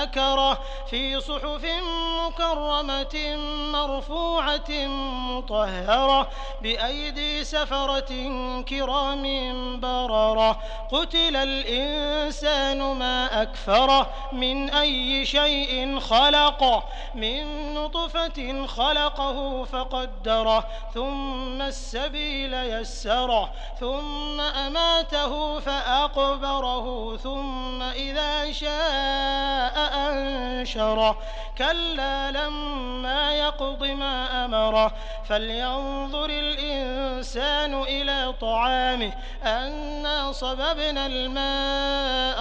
ذكره في صحف مكرمة مرفوعة مطهرة بأيدي سفرة كرام بررة. قتل الإنسان ما أكفره من أي شيء خلقه من نطفة خلقه فقدره ثم السبيل يسره ثم أماته فأقبره. ثم إذا شاء أنشره كلا لما يقض ما أمره فلينظر الإنسان إلى طعامه. أنا صببنا الماء